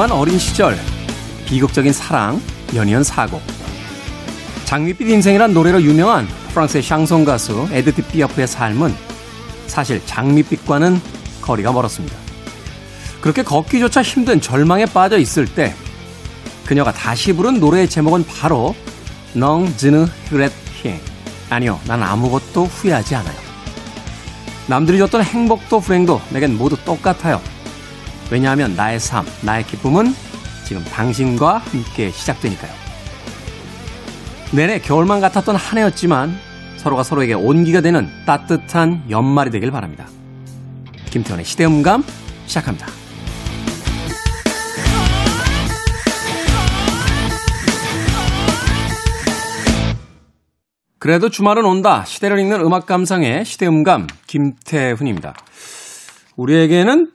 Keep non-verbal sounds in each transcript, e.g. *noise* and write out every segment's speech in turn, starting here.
불우한 어린 시절, 비극적인 사랑, 연이은 사고. 장밋빛 인생이란 노래로 유명한 프랑스의 샹송 가수 에드트 피아프의 삶은 사실 장밋빛과는 거리가 멀었습니다. 그렇게 걷기조차 힘든 절망에 빠져 있을 때 그녀가 다시 부른 노래의 제목은 바로 넝 즈느 흐렛 히 아니요, 난 아무것도 후회하지 않아요. 남들이 줬던 행복도 불행도 내겐 모두 똑같아요. 왜냐하면 나의 삶, 나의 기쁨은 지금 당신과 함께 시작되니까요. 내내 겨울만 같았던 한 해였지만 서로가 서로에게 온기가 되는 따뜻한 연말이 되길 바랍니다. 김태원의 시대음감 시작합니다. 그래도 주말은 온다. 시대를 읽는 음악 감상의 시대음감 김태훈입니다. 우리에게는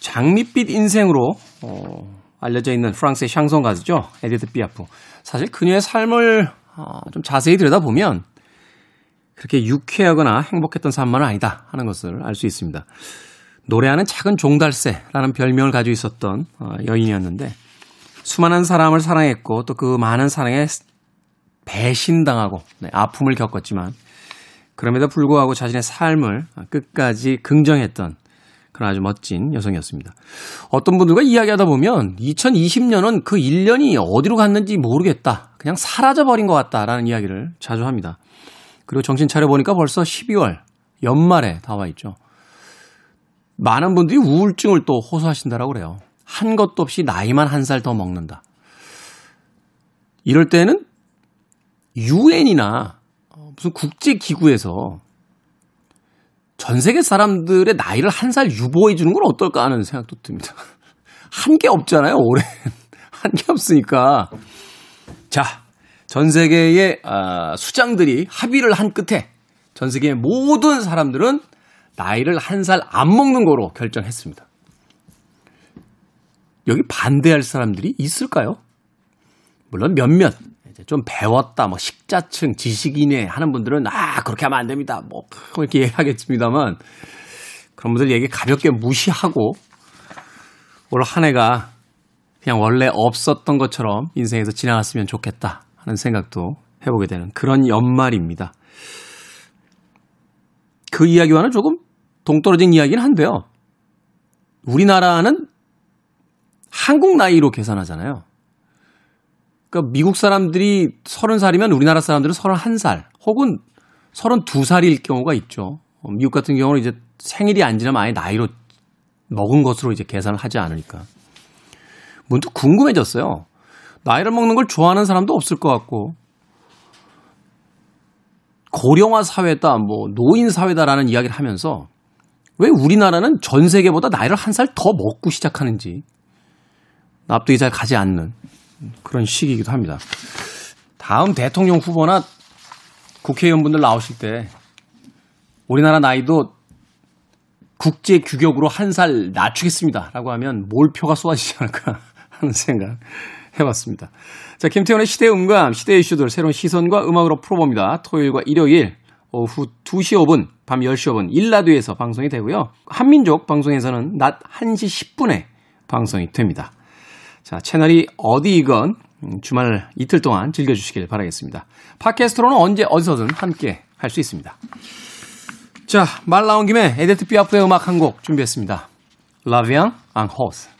장밋빛 인생으로 어, 알려져 있는 프랑스의 샹송 가수죠. 에디트 피아프. 사실 그녀의 삶을 어, 좀 자세히 들여다보면 그렇게 유쾌하거나 행복했던 삶만은 아니다 하는 것을 알 수 있습니다. 노래하는 작은 종달새라는 별명을 가지고 있었던 어, 여인이었는데 수많은 사람을 사랑했고 또 그 많은 사랑에 배신당하고 네, 아픔을 겪었지만 그럼에도 불구하고 자신의 삶을 끝까지 긍정했던 그런 아주 멋진 여성이었습니다. 어떤 분들과 이야기하다 보면 2020년은 그 1년이 어디로 갔는지 모르겠다. 그냥 사라져버린 것 같다라는 이야기를 자주 합니다. 그리고 정신 차려보니까 벌써 12월 연말에 다 와 있죠. 많은 분들이 우울증을 또 호소하신다라고 그래요. 한 것도 없이 나이만 한 살 더 먹는다. 이럴 때는 유엔이나 무슨 국제기구에서 전 세계 사람들의 나이를 한 살 유보해 주는 건 어떨까 하는 생각도 듭니다. *laughs* 한 게 없잖아요, 올해. *laughs* 한 게 없으니까. 자, 전 세계의 아, 수장들이 합의를 한 끝에 전 세계의 모든 사람들은 나이를 한 살 안 먹는 거로 결정했습니다. 여기 반대할 사람들이 있을까요? 물론 몇몇 좀 배웠다, 뭐 식자층, 지식인에 하는 분들은 아 그렇게 하면 안 됩니다. 뭐 이렇게 얘기하겠습니다만 그런 분들 얘기 가볍게 무시하고 올 한 해가 그냥 원래 없었던 것처럼 인생에서 지나갔으면 좋겠다 하는 생각도 해보게 되는 그런 연말입니다. 그 이야기와는 조금 동떨어진 이야기는 한데요. 우리나라는 한국 나이로 계산하잖아요. 그러니까 미국 사람들이 30살이면 우리나라 사람들은 31살 혹은 32살일 경우가 있죠. 어, 미국 같은 경우는 이제 생일이 안 지나면 아예 나이로 먹은 것으로 이제 계산을 하지 않으니까. 문득 궁금해졌어요. 나이를 먹는 걸 좋아하는 사람도 없을 것 같고, 고령화 사회다, 뭐, 노인 사회다라는 이야기를 하면서 왜 우리나라는 전 세계보다 나이를 한 살 더 먹고 시작하는지 납득이 잘 가지 않는 그런 시기이기도 합니다. 다음 대통령 후보나 국회의원분들 나오실 때 우리나라 나이도 국제 규격으로 한 살 낮추겠습니다. 라고 하면 몰표가 쏟아지지 않을까 *laughs* 하는 생각 해봤습니다. 자, 김태원의 시대 음감, 시대 이슈들 새로운 시선과 음악으로 풀어봅니다. 토요일과 일요일 오후 2시 5분, 밤 10시 5분, 1라디오에서 방송이 되고요. 한민족 방송에서는 낮 1시 10분에 방송이 됩니다. 자, 채널이 어디이건 주말 이틀 동안 즐겨주시길 바라겠습니다. 팟캐스트로는 언제 어디서든 함께 할 수 있습니다. 자, 말 나온 김에 에디트 피아프의 음악 한 곡 준비했습니다. La Vie en rose.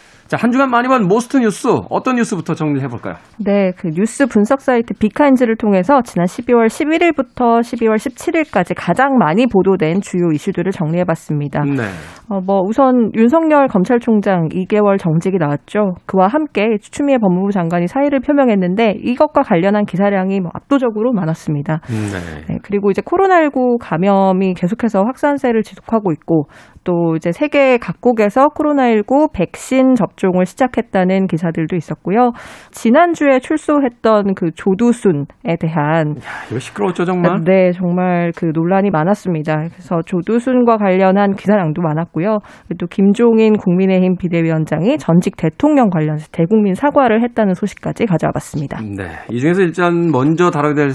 자, 한 주간 많이 본 most 뉴스 어떤 뉴스부터 정리해 볼까요? 네, 그 뉴스 분석 사이트 빅카인즈를 통해서 지난 12월 11일부터 12월 17일까지 가장 많이 보도된 주요 이슈들을 정리해 봤습니다. 네. 어, 뭐 우선 윤석열 검찰총장 2개월 정직이 나왔죠. 그와 함께 추미애 법무부 장관이 사의를 표명했는데 이것과 관련한 기사량이 뭐 압도적으로 많았습니다. 네. 네, 그리고 이제 코로나19 감염이 계속해서 확산세를 지속하고 있고 또 이제 세계 각국에서 코로나19 백신 접종 을 시작했다는 기사들도 있었고요. 지난주에 출소했던 그 조두순에 대한 야, 이거 시끄러웠죠, 정말? 네, 정말 그 논란이 많았습니다. 그래서 조두순과 관련한 기사량도 많았고요. 또 김종인 국민의힘 비대위원장이 전직 대통령 관련해서 대국민 사과를 했다는 소식까지 가져와 봤습니다. 네. 이 중에서 일단 먼저 다루게 될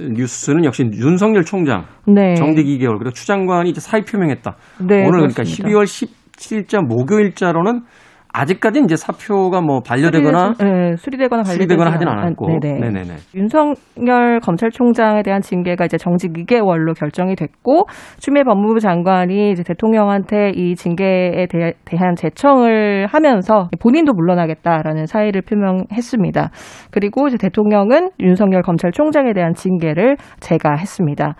뉴스는 역시 윤석열 총장 네. 정직 2개월 그리고 추 장관이 이제 사의 표명했다. 네, 오늘 그러니까 그렇습니다. 12월 17일자 목요일자로는 아직까지 이제 사표가 뭐 반려되거나 수리되, 네, 수리되거나 수리되거나 하진 관련되지 않- 않았고. 네네. 네네네. 윤석열 검찰총장에 대한 징계가 이제 정직 2개월로 결정이 됐고 추미애 법무부 장관이 이제 대통령한테 이 징계에 대, 대한 제청을 하면서 본인도 물러나겠다라는 사의를 표명했습니다. 그리고 이제 대통령은 윤석열 검찰총장에 대한 징계를 제가했습니다.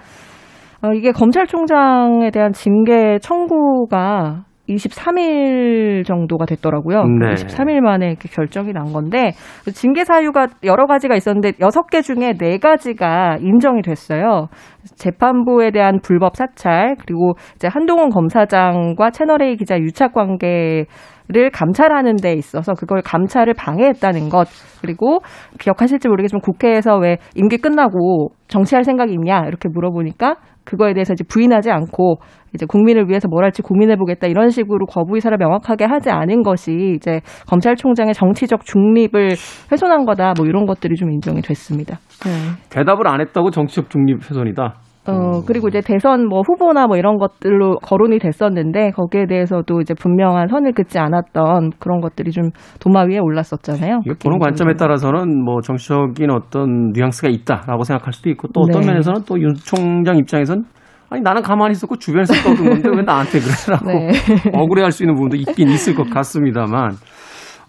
어, 이게 검찰총장에 대한 징계 청구가 23일 정도가 됐더라고요. 네. 23일 만에 이렇게 결정이 난 건데 징계 사유가 여러 가지가 있었는데 여섯 개 중에 네 가지가 인정이 됐어요. 재판부에 대한 불법 사찰 그리고 이제 한동훈 검사장과 채널A 기자 유착 관계 를 감찰하는 데 있어서 그걸 감찰을 방해했다는 것 그리고 기억하실지 모르겠지만 국회에서 왜 임기 끝나고 정치할 생각이 있냐 이렇게 물어보니까 그거에 대해서 이제 부인하지 않고 이제 국민을 위해서 뭘 할지 고민해보겠다 이런 식으로 거부 의사를 명확하게 하지 않은 것이 이제 검찰총장의 정치적 중립을 훼손한 거다 뭐 이런 것들이 좀 인정이 됐습니다. 네. 대답을 안 했다고 정치적 중립 훼손이다. 어, 그리고 이제 대선 뭐 후보나 뭐 이런 것들로 거론이 됐었는데 거기에 대해서도 이제 분명한 선을 긋지 않았던 그런 것들이 좀 도마 위에 올랐었잖아요. 이게 보는 관점에 따라서는 뭐 정치적인 어떤 뉘앙스가 있다라고 생각할 수도 있고 또 어떤 네. 면에서는 또 윤 총장 입장에선 아니 나는 가만히 있었고 주변에서 떠든 건데 왜 나한테 그러라고 *laughs* 네. 억울해할 수 있는 부분도 있긴 있을 것 같습니다만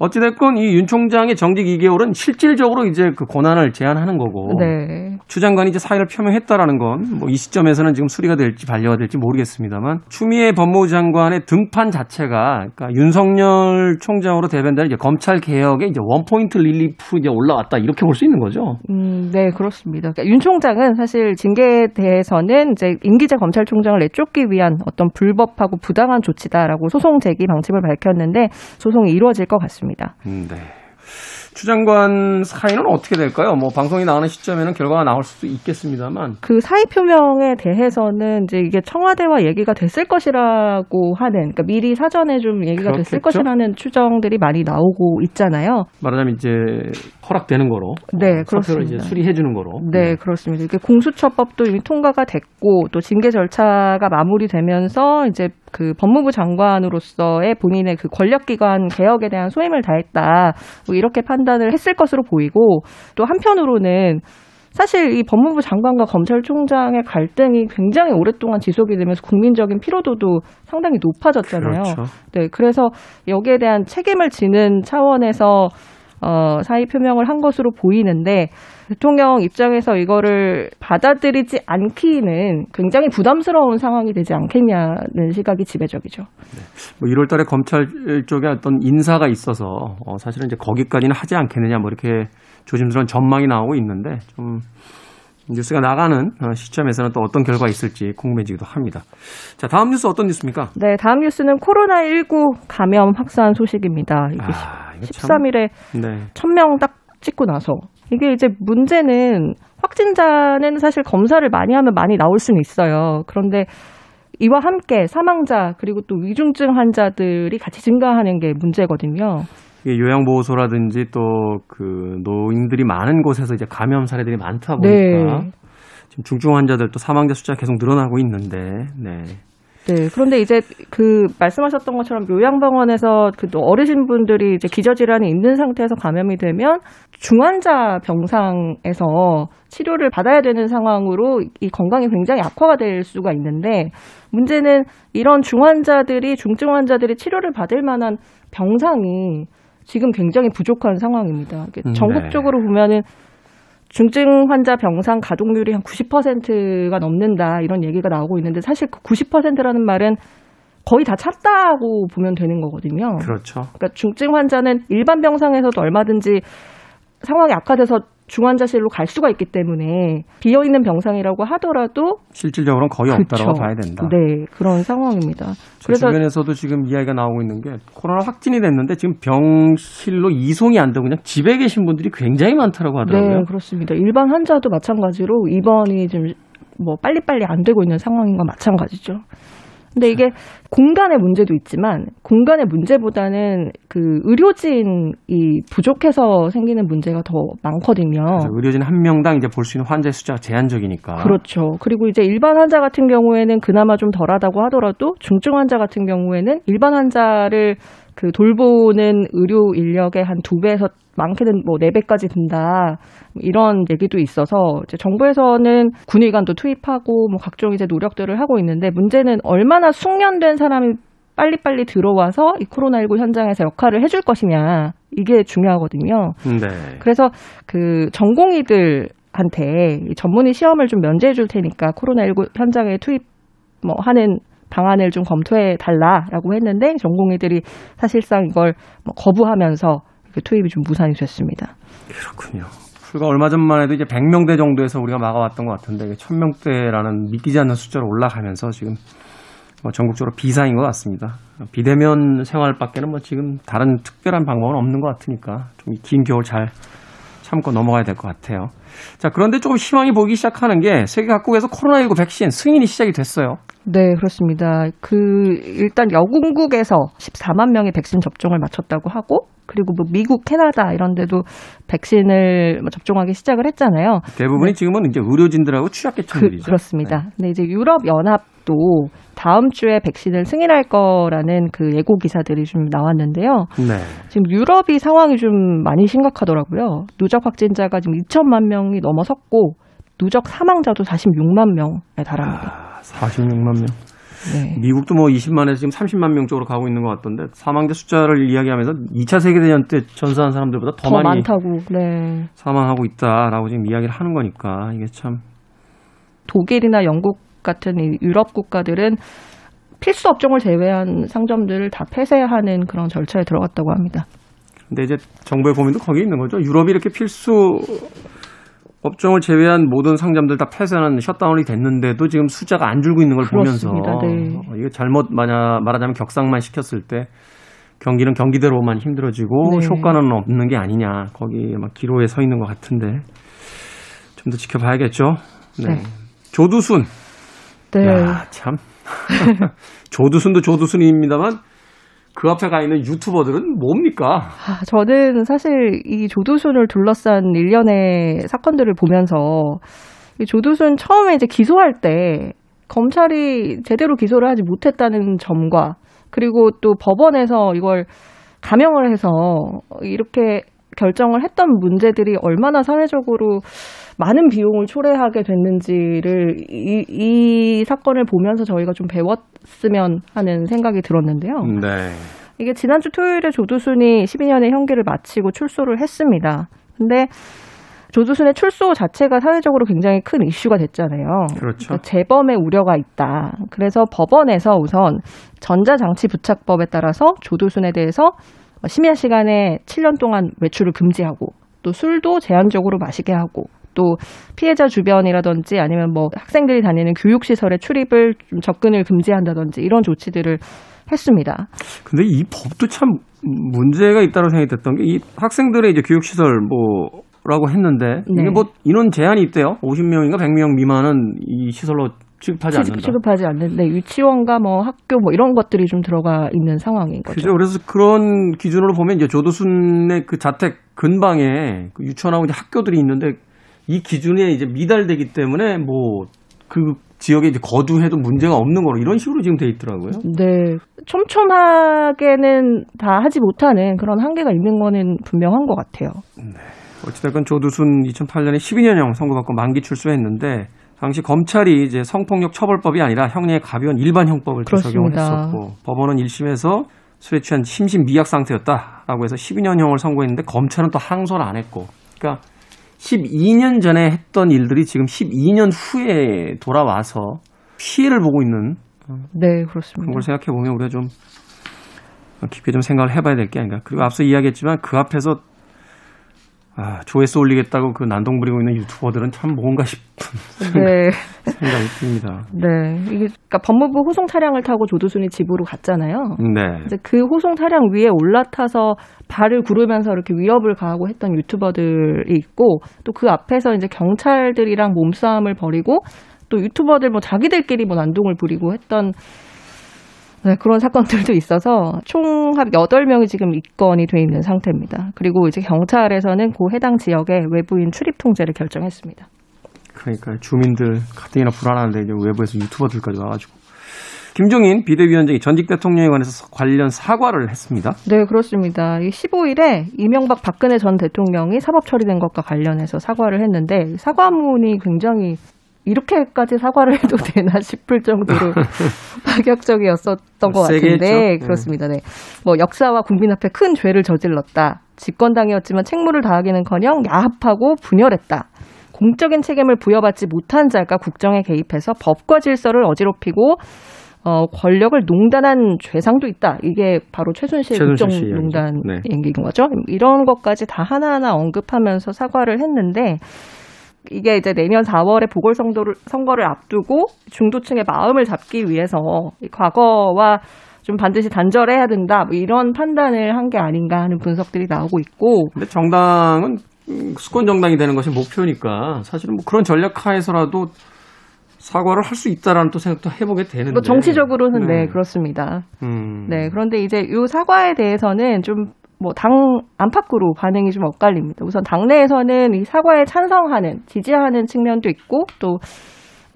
어찌됐건 이 윤 총장의 정직 2개월은 실질적으로 이제 그 권한을 제한하는 거고 네. 추 장관이 이제 사의를 표명했다라는 건 뭐 이 시점에서는 지금 수리가 될지 반려가 될지 모르겠습니다만 추미애 법무부 장관의 등판 자체가 그러니까 윤석열 총장으로 대변되는 이제 검찰 개혁의 이제 원 포인트 릴리프 이제 올라왔다 이렇게 볼 수 있는 거죠. 음, 네, 그렇습니다. 그러니까 윤 총장은 사실 징계에 대해서는 이제 임기제 검찰총장을 내쫓기 위한 어떤 불법하고 부당한 조치다라고 소송 제기 방침을 밝혔는데 소송이 이루어질 것 같습니다. 음, 네. 추 장관 사의는 어떻게 될까요? 뭐 방송이 나가는 시점에는 결과가 나올 수도 있겠습니다만 그 사의 표명에 대해서는 이제 이게 청와대와 얘기가 됐을 것이라고 하는, 그러니까 미리 사전에 좀 얘기가 됐을 그렇겠죠? 것이라는 추정들이 많이 나오고 있잖아요. 말하자면 이제 허락되는 거로 네, 어, 사표를 이제 그렇습니다. 수리해 주는 거로 네, 그렇습니다. 이게 공수처법도 이미 통과가 됐고 또 징계 절차가 마무리되면서 이제 그 법무부 장관으로서의 본인의 그 권력기관 개혁에 대한 소임을 다했다. 뭐 이렇게 판단을 했을 것으로 보이고 또 한편으로는 사실 이 법무부 장관과 검찰총장의 갈등이 굉장히 오랫동안 지속이 되면서 국민적인 피로도도 상당히 높아졌잖아요. 그렇죠. 네, 그래서 여기에 대한 책임을 지는 차원에서 어, 사의 표명을 한 것으로 보이는데 대통령 입장에서 이거를 받아들이지 않기는 굉장히 부담스러운 상황이 되지 않겠냐는 시각이 지배적이죠. 뭐 1월 달에 검찰 쪽에 어떤 인사가 있어서 어, 사실은 이제 거기까지는 하지 않겠느냐 뭐 이렇게 조심스러운 전망이 나오고 있는데 좀 뉴스가 나가는 어, 시점에서는 또 어떤 결과가 있을지 궁금해지기도 합니다. 자, 다음 뉴스 어떤 뉴스입니까? 네, 다음 뉴스는 코로나19 감염 확산 소식입니다. 이게 아, 이거 참- 13일에 네. 1000명 딱 찍고 나서 이게 이제 문제는 확진자는 사실 검사를 많이 하면 많이 나올 수는 있어요. 그런데 이와 함께 사망자 그리고 또 위중증 환자들이 같이 증가하는 게 문제거든요. 요양보호소라든지 또 그 노인들이 많은 곳에서 이제 감염 사례들이 많다 보니까 네. 지금 중증 환자들 또 사망자 숫자가 계속 늘어나고 있는데 네. 네. 그런데 이제 그 말씀하셨던 것처럼 요양병원에서 그 어르신분들이 이제 기저질환이 있는 상태에서 감염이 되면 중환자 병상에서 치료를 받아야 되는 상황으로 이 건강이 굉장히 악화가 될 수가 있는데 문제는 이런 중환자들이 중증 환자들이 치료를 받을 만한 병상이 지금 굉장히 부족한 상황입니다. 음, 전국적으로 네. 보면은 중증 환자 병상 가동률이 한 90%가 넘는다 이런 얘기가 나오고 있는데 사실 그 90%라는 말은 거의 다 찼다고 보면 되는 거거든요. 그렇죠. 그러니까 중증 환자는 일반 병상에서도 얼마든지 상황이 악화돼서 중환자실로 갈 수가 있기 때문에 비어 있는 병상이라고 하더라도 실질적으로는 거의 없다라고. 봐야 된다. 네 그런 상황입니다. 제 그래서 주변에서도 지금 이야기가 나오고 있는 게 코로나 확진이 됐는데 지금 병실로 이송이 안 되고 그냥 집에 계신 분들이 굉장히 많다라고 하더라고요. 네 그렇습니다. 일반 환자도 마찬가지로 입원이 지금 뭐 빨리빨리 안 되고 있는 상황인 건 마찬가지죠. 근데 이게 공간의 문제도 있지만 공간의 문제보다는 그 의료진이 부족해서 생기는 문제가 더 많거든요. 의료진 한 명당 이제 볼 수 있는 환자의 숫자가 제한적이니까. 그렇죠. 그리고 이제 일반 환자 같은 경우에는 그나마 좀 덜하다고 하더라도 중증 환자 같은 경우에는 일반 환자를 그 돌보는 의료 인력의 한 두 배에서 많게는 뭐네 배까지 든다 이런 얘기도 있어서 이제 정부에서는 군의관도 투입하고 뭐 각종 이제 노력들을 하고 있는데 문제는 얼마나 숙련된 사람이 빨리빨리 들어와서 이 코로나19 현장에서 역할을 해줄 것이냐 이게 중요하거든요. 네. 그래서 그 전공의들한테 이 전문의 시험을 좀 면제해 줄 테니까 코로나19 현장에 투입 뭐 하는 방안을 좀 검토해 달라라고 했는데 전공의들이 사실상 이걸 뭐 거부하면서 투입이 좀 무산이 됐습니다. 그렇군요. 불과 얼마 전만 해도 이제 100명대 정도에서 우리가 막아왔던 것 같은데 이게 1000명대라는 믿기지 않는 숫자로 올라가면서 지금 뭐 전국적으로 비상인 것 같습니다. 비대면 생활밖에는 뭐 지금 다른 특별한 방법은 없는 것 같으니까 좀 긴 겨울 잘 참고 넘어가야 될 것 같아요. 자, 그런데 조금 희망이 보이기 시작하는 게 세계 각국에서 코로나19 백신 승인이 시작이 됐어요. 네, 그렇습니다. 그 일단 여궁국에서 14만 명의 백신 접종을 마쳤다고 하고 그리고 뭐 미국, 캐나다 이런 데도 백신을 뭐 접종하기 시작을 했잖아요. 대부분이 지금은 이제 의료진들하고 그, 취약계층들이죠. 그 렇습니다. 근데 이제 유럽 연합도 다음 주에 백신을 승인할 거라는 그 예고 기사들이 좀 나왔는데요. 네. 지금 유럽이 상황이 좀 많이 심각하더라고요. 누적 확진자가 지금 2천만 명이 넘어섰고 누적 사망자도 46만 명에 달합니다. 아, 46만 명. 네. 미국도 뭐 20만에서 지금 30만 명 쪽으로 가고 있는 것 같던데 사망자 숫자를 이야기하면서 2차 세계대전 때 전사한 사람들보다 더, 더 많이 많다고. 네. 사망하고 있다라고 지금 이야기를 하는 거니까 이게 참 독일이나 영국 같은 이 유럽 국가들은 필수 업종을 제외한 상점들을 다 폐쇄하는 그런 절차에 들어갔다고 합니다. 근데 이제 정부의 고민도 거기에 있는 거죠. 유럽이 이렇게 필수 업종을 제외한 모든 상점들 다 폐쇄하는 셧다운이 됐는데도 지금 숫자가 안 줄고 있는 걸 그렇습니다. 보면서 네. 어, 이거 잘못 마냐, 말하자면 격상만 시켰을 때 경기는 경기대로만 힘들어지고 네. 효과는 없는 게 아니냐. 거기 막 기로에 서 있는 것 같은데 좀 더 지켜봐야겠죠. 네. 네. 조두순. 네. 야, 참. *laughs* 조두순도 조두순입니다만 그 앞에 가 있는 유튜버들은 뭡니까? 아, 저는 사실 이 조두순을 둘러싼 일련의 사건들을 보면서 이 조두순 처음에 이제 기소할 때 검찰이 제대로 기소를 하지 못했다는 점과 그리고 또 법원에서 이걸 감형을 해서 이렇게 결정을 했던 문제들이 얼마나 사회적으로 많은 비용을 초래하게 됐는지를 이, 이 사건을 보면서 저희가 좀 배웠으면 하는 생각이 들었는데요. 네. 이게 지난주 토요일에 조두순이 12년의 형기를 마치고 출소를 했습니다. 근데 조두순의 출소 자체가 사회적으로 굉장히 큰 이슈가 됐잖아요. 그렇죠. 그러니까 재범의 우려가 있다. 그래서 법원에서 우선 전자장치 부착법에 따라서 조두순에 대해서 심야 시간에 7년 동안 외출을 금지하고 또 술도 제한적으로 마시게 하고 또 피해자 주변이라든지 아니면 뭐 학생들이 다니는 교육시설에 출입을 좀 접근을 금지한다든지 이런 조치들을 했습니다. 근데 이 법도 참 문제가 있다고 생각이 됐던 게 이 학생들의 이제 교육시설 뭐 라고 했는데 네. 이게 뭐 인원 제한이 있대요. 50명인가 100명 미만은 이 시설로 취급하지 취급, 않는다. 취급하지 않는데 유치원과 뭐 학교 뭐 이런 것들이 좀 들어가 있는 상황인 거죠. 그죠. 그래서 그런 기준으로 보면 이제 조두순의 그 자택 근방에 그 유치원하고 이제 학교들이 있는데 이 기준에 이제 미달되기 때문에 뭐 그 지역에 이제 거주해도 문제가 없는 거로 이런 식으로 지금 돼 있더라고요. 네. 촘촘하게는 다 하지 못하는 그런 한계가 있는 거는 분명한 것 같아요. 어찌됐건 조두순 2008년에 12년형 선고받고 만기 출소했는데 당시 검찰이 이제 성폭력 처벌법이 아니라 형량의 가벼운 일반 형법을 또 적용을 그렇습니다. 했었고 법원은 1심에서 술에 취한 심신 미약 상태였다라고 해서 12년형을 선고했는데 검찰은 또 항소를 안 했고, 그러니까 12년 전에 했던 일들이 지금 12년 후에 돌아와서 피해를 보고 있는 네, 그렇습니다. 그런 걸 생각해 보면 우리가 좀 깊게 좀 생각을 해봐야 될 게 아닌가. 그리고 앞서 이야기했지만 그 앞에서 아, 조회수 올리겠다고 그 난동 부리고 있는 유튜버들은 참 뭔가 싶은 네. 생각이 듭니다. 네. 이게 그러니까 법무부 호송 차량을 타고 조두순이 집으로 갔잖아요. 네. 이제 그 호송 차량 위에 올라타서 발을 구르면서 이렇게 위협을 가하고 했던 유튜버들이 있고 또 그 앞에서 이제 경찰들이랑 몸싸움을 벌이고 또 유튜버들 뭐 자기들끼리 뭐 난동을 부리고 했던 네, 그런 사건들도 있어서 총합 8명이 지금 입건이 돼 있는 상태입니다. 그리고 이제 경찰에서는 그 해당 지역에 외부인 출입 통제를 결정했습니다. 그러니까 주민들 가뜩이나 불안한데 이제 외부에서 유튜버들까지 와가지고 김종인 비대위원장이 전직 대통령에 관해서 관련 사과를 했습니다. 네, 그렇습니다. 15일에 이명박 박근혜 전 대통령이 사법 처리된 것과 관련해서 사과를 했는데 사과문이 굉장히 이렇게까지 사과를 해도 *laughs* 되나 싶을 정도로 *laughs* 파격적이었었던 것 같은데 했죠. 그렇습니다. 네. 뭐 역사와 국민 앞에 큰 죄를 저질렀다. 집권당이었지만 책무를 다하기는커녕 야합하고 분열했다. 공적인 책임을 부여받지 못한 자가 국정에 개입해서 법과 질서를 어지럽히고 어, 권력을 농단한 죄상도 있다. 이게 바로 최순실 최순실 씨 국정농단. 네. 얘기인 거죠. 이런 것까지 다 하나하나 언급하면서 사과를 했는데 이게 이제 내년 4월에 보궐선거를 선거를 앞두고 중도층의 마음을 잡기 위해서 이 과거와 좀 반드시 단절해야 된다. 뭐 이런 판단을 한 게 아닌가 하는 분석들이 나오고 있고 근데 정당은 음, 수권 정당이 되는 것이 목표니까 사실은 뭐 그런 전략 하에서라도 사과를 할 수 있다라는 또 생각도 해보게 되는데. 뭐 정치적으로는 네, 그렇습니다. 음. 네, 그런데 이제 이 사과에 대해서는 좀 뭐 당 안팎으로 반응이 좀 엇갈립니다. 우선 당내에서는 이 사과에 찬성하는, 지지하는 측면도 있고 또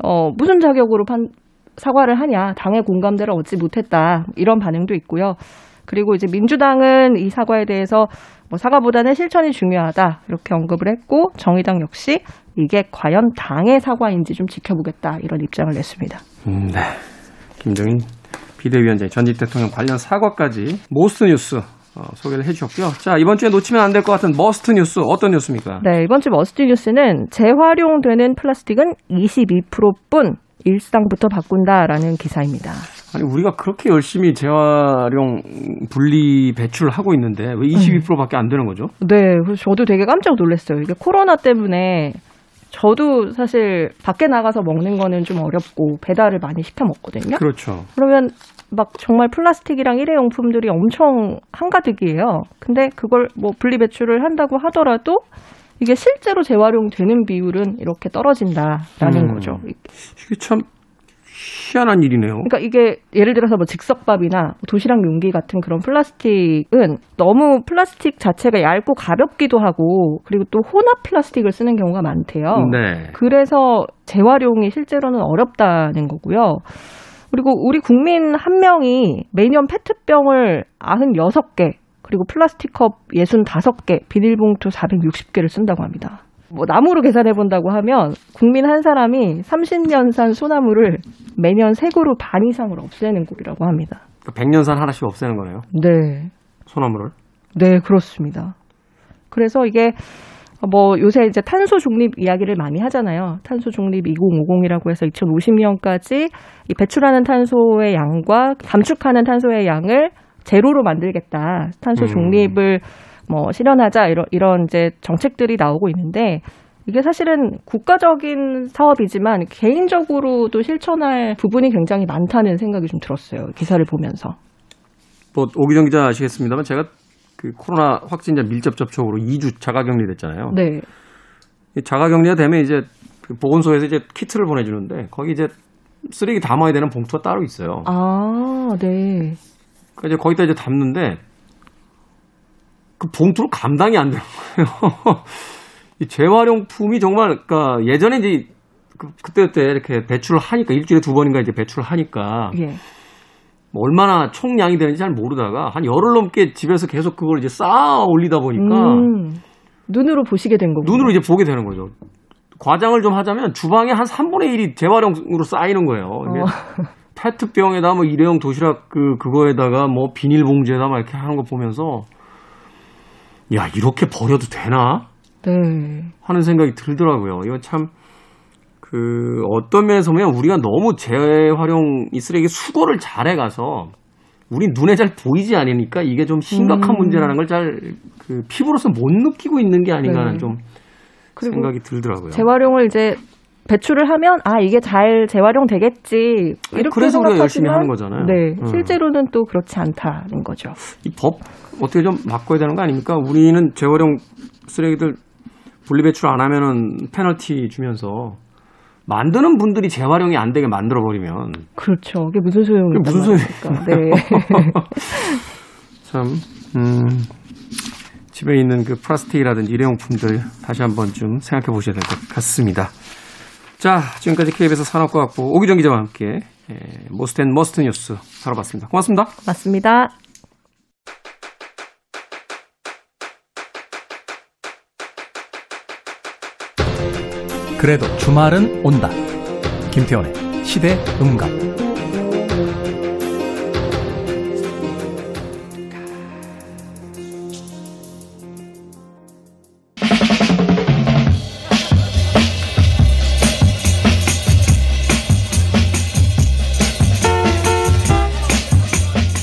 어, 무슨 자격으로 판, 사과를 하냐, 당의 공감대를 얻지 못했다 이런 반응도 있고요. 그리고 이제 민주당은 이 사과에 대해서 뭐 사과보다는 실천이 중요하다 이렇게 언급을 했고 정의당 역시 이게 과연 당의 사과인지 좀 지켜보겠다 이런 입장을 냈습니다. 음, 네. 김종인 비대위원장이 전직 대통령 관련 사과까지 most 뉴스 어, 소개를 해주셨고요. 자 이번 주에 놓치면 안 될 것 같은 must 뉴스 어떤 뉴스입니까? 네, 이번 주 must 뉴스는 재활용되는 플라스틱은 22%뿐 일상부터 바꾼다라는 기사입니다. 아니 우리가 그렇게 열심히 재활용 분리 배출을 하고 있는데 왜 22%밖에 안 되는 거죠? 네, 그래서 저도 되게 깜짝 놀랐어요. 이게 코로나 때문에 저도 사실 밖에 나가서 먹는 거는 좀 어렵고 배달을 많이 시켜 먹거든요. 그렇죠. 그러면 막 정말 플라스틱이랑 일회용품들이 엄청 한가득이에요. 근데 그걸 뭐 분리 배출을 한다고 하더라도 이게 실제로 재활용되는 비율은 이렇게 떨어진다라는 음. 거죠. 이게 참 희한한 일이네요. 그러니까 이게 예를 들어서 뭐 즉석밥이나 도시락 용기 같은 그런 플라스틱은 너무 플라스틱 자체가 얇고 가볍기도 하고 그리고 또 혼합 플라스틱을 쓰는 경우가 많대요. 네. 그래서 재활용이 실제로는 어렵다는 거고요. 그리고 우리 국민 한 명이 매년 페트병을 96개, 그리고 플라스틱 컵 65개, 비닐봉투 460개를 쓴다고 합니다. 뭐 나무로 계산해 본다고 하면 국민 한 사람이 30년산 소나무를 매년 세그루 반 이상을 없애는 꼴이라고 합니다. 그 백년산 하나씩 없애는 거네요. 네. 소나무를. 네, 그렇습니다. 그래서 이게 뭐 요새 이제 탄소 중립 이야기를 많이 하잖아요. 탄소 중립 2050이라고 해서 2050년까지 이 배출하는 탄소의 양과 감축하는 탄소의 양을 제로로 만들겠다. 탄소 음. 중립을 뭐 실현하자 이런 이런 이제 정책들이 나오고 있는데 이게 사실은 국가적인 사업이지만 개인적으로도 실천할 부분이 굉장히 많다는 생각이 좀 들었어요. 기사를 보면서. 뭐 오기정 기자 아시겠습니다만 제가 그 코로나 확진자 밀접 접촉으로 2주 자가격리 됐잖아요. 네. 이 자가격리가 되면 이제 그 보건소에서 이제 키트를 보내주는데 거기 이제 쓰레기 담아야 되는 봉투가 따로 있어요. 아, 네. 그러니까 이제 거기다 이제 담는데 그 봉투로 감당이 안 되는 거예요. *laughs* 이 재활용품이 정말 그러니까 예전에 이제 그, 그때 그때 이렇게 배출을 하니까 일주일에 두 번인가 이제 배출을 하니까 예. 뭐 얼마나 총량이 되는지 잘 모르다가 한 열흘 넘게 집에서 계속 그걸 이제 쌓아 올리다 보니까 음, 눈으로 보시게 된 거군요. 눈으로 이제 보게 되는 거죠. 과장을 좀 하자면 주방에 한 3분의 1이 재활용으로 쌓이는 거예요. 어. *laughs* 페트병에다 뭐 일회용 도시락 그 그거에다가 뭐 비닐봉지에다 막 이렇게 하는 거 보면서 야 이렇게 버려도 되나 네. 하는 생각이 들더라고요. 이건 참 그 어떤 면에서 보면 우리가 너무 재활용 이 쓰레기 수거를 잘해 가서 우리 눈에 잘 보이지 않으니까 이게 좀 심각한 음. 문제라는 걸 잘 그 피부로서 못 느끼고 있는 게 아닌가 하는 네. 좀 생각이 들더라고요. 재활용을 이제 배출을 하면 아 이게 잘 재활용 되겠지 이렇게 그래서 우리가 열심히 생각하지만 하는 거잖아요. 네, 음. 실제로는 또 그렇지 않다는 거죠. 이 법 어떻게 좀 바꿔야 되는 거 아닙니까? 우리는 재활용 쓰레기들 분리배출 안 하면은 페널티 주면서 만드는 분들이 재활용이 안 되게 만들어 버리면 그렇죠. 이게 무슨 소용이 무슨 말입니까? 네. *laughs* 참 음, 집에 있는 그 플라스틱이라든지 일회용품들 다시 한번 좀 생각해 보셔야 될 것 같습니다. 자, 지금까지 KBS 산업과학부 오기정 기자와 함께 예, Most and Must 뉴스 알아봤습니다. 고맙습니다. 맞습니다. 그래도 주말은 온다. 김태원의 시대 음감.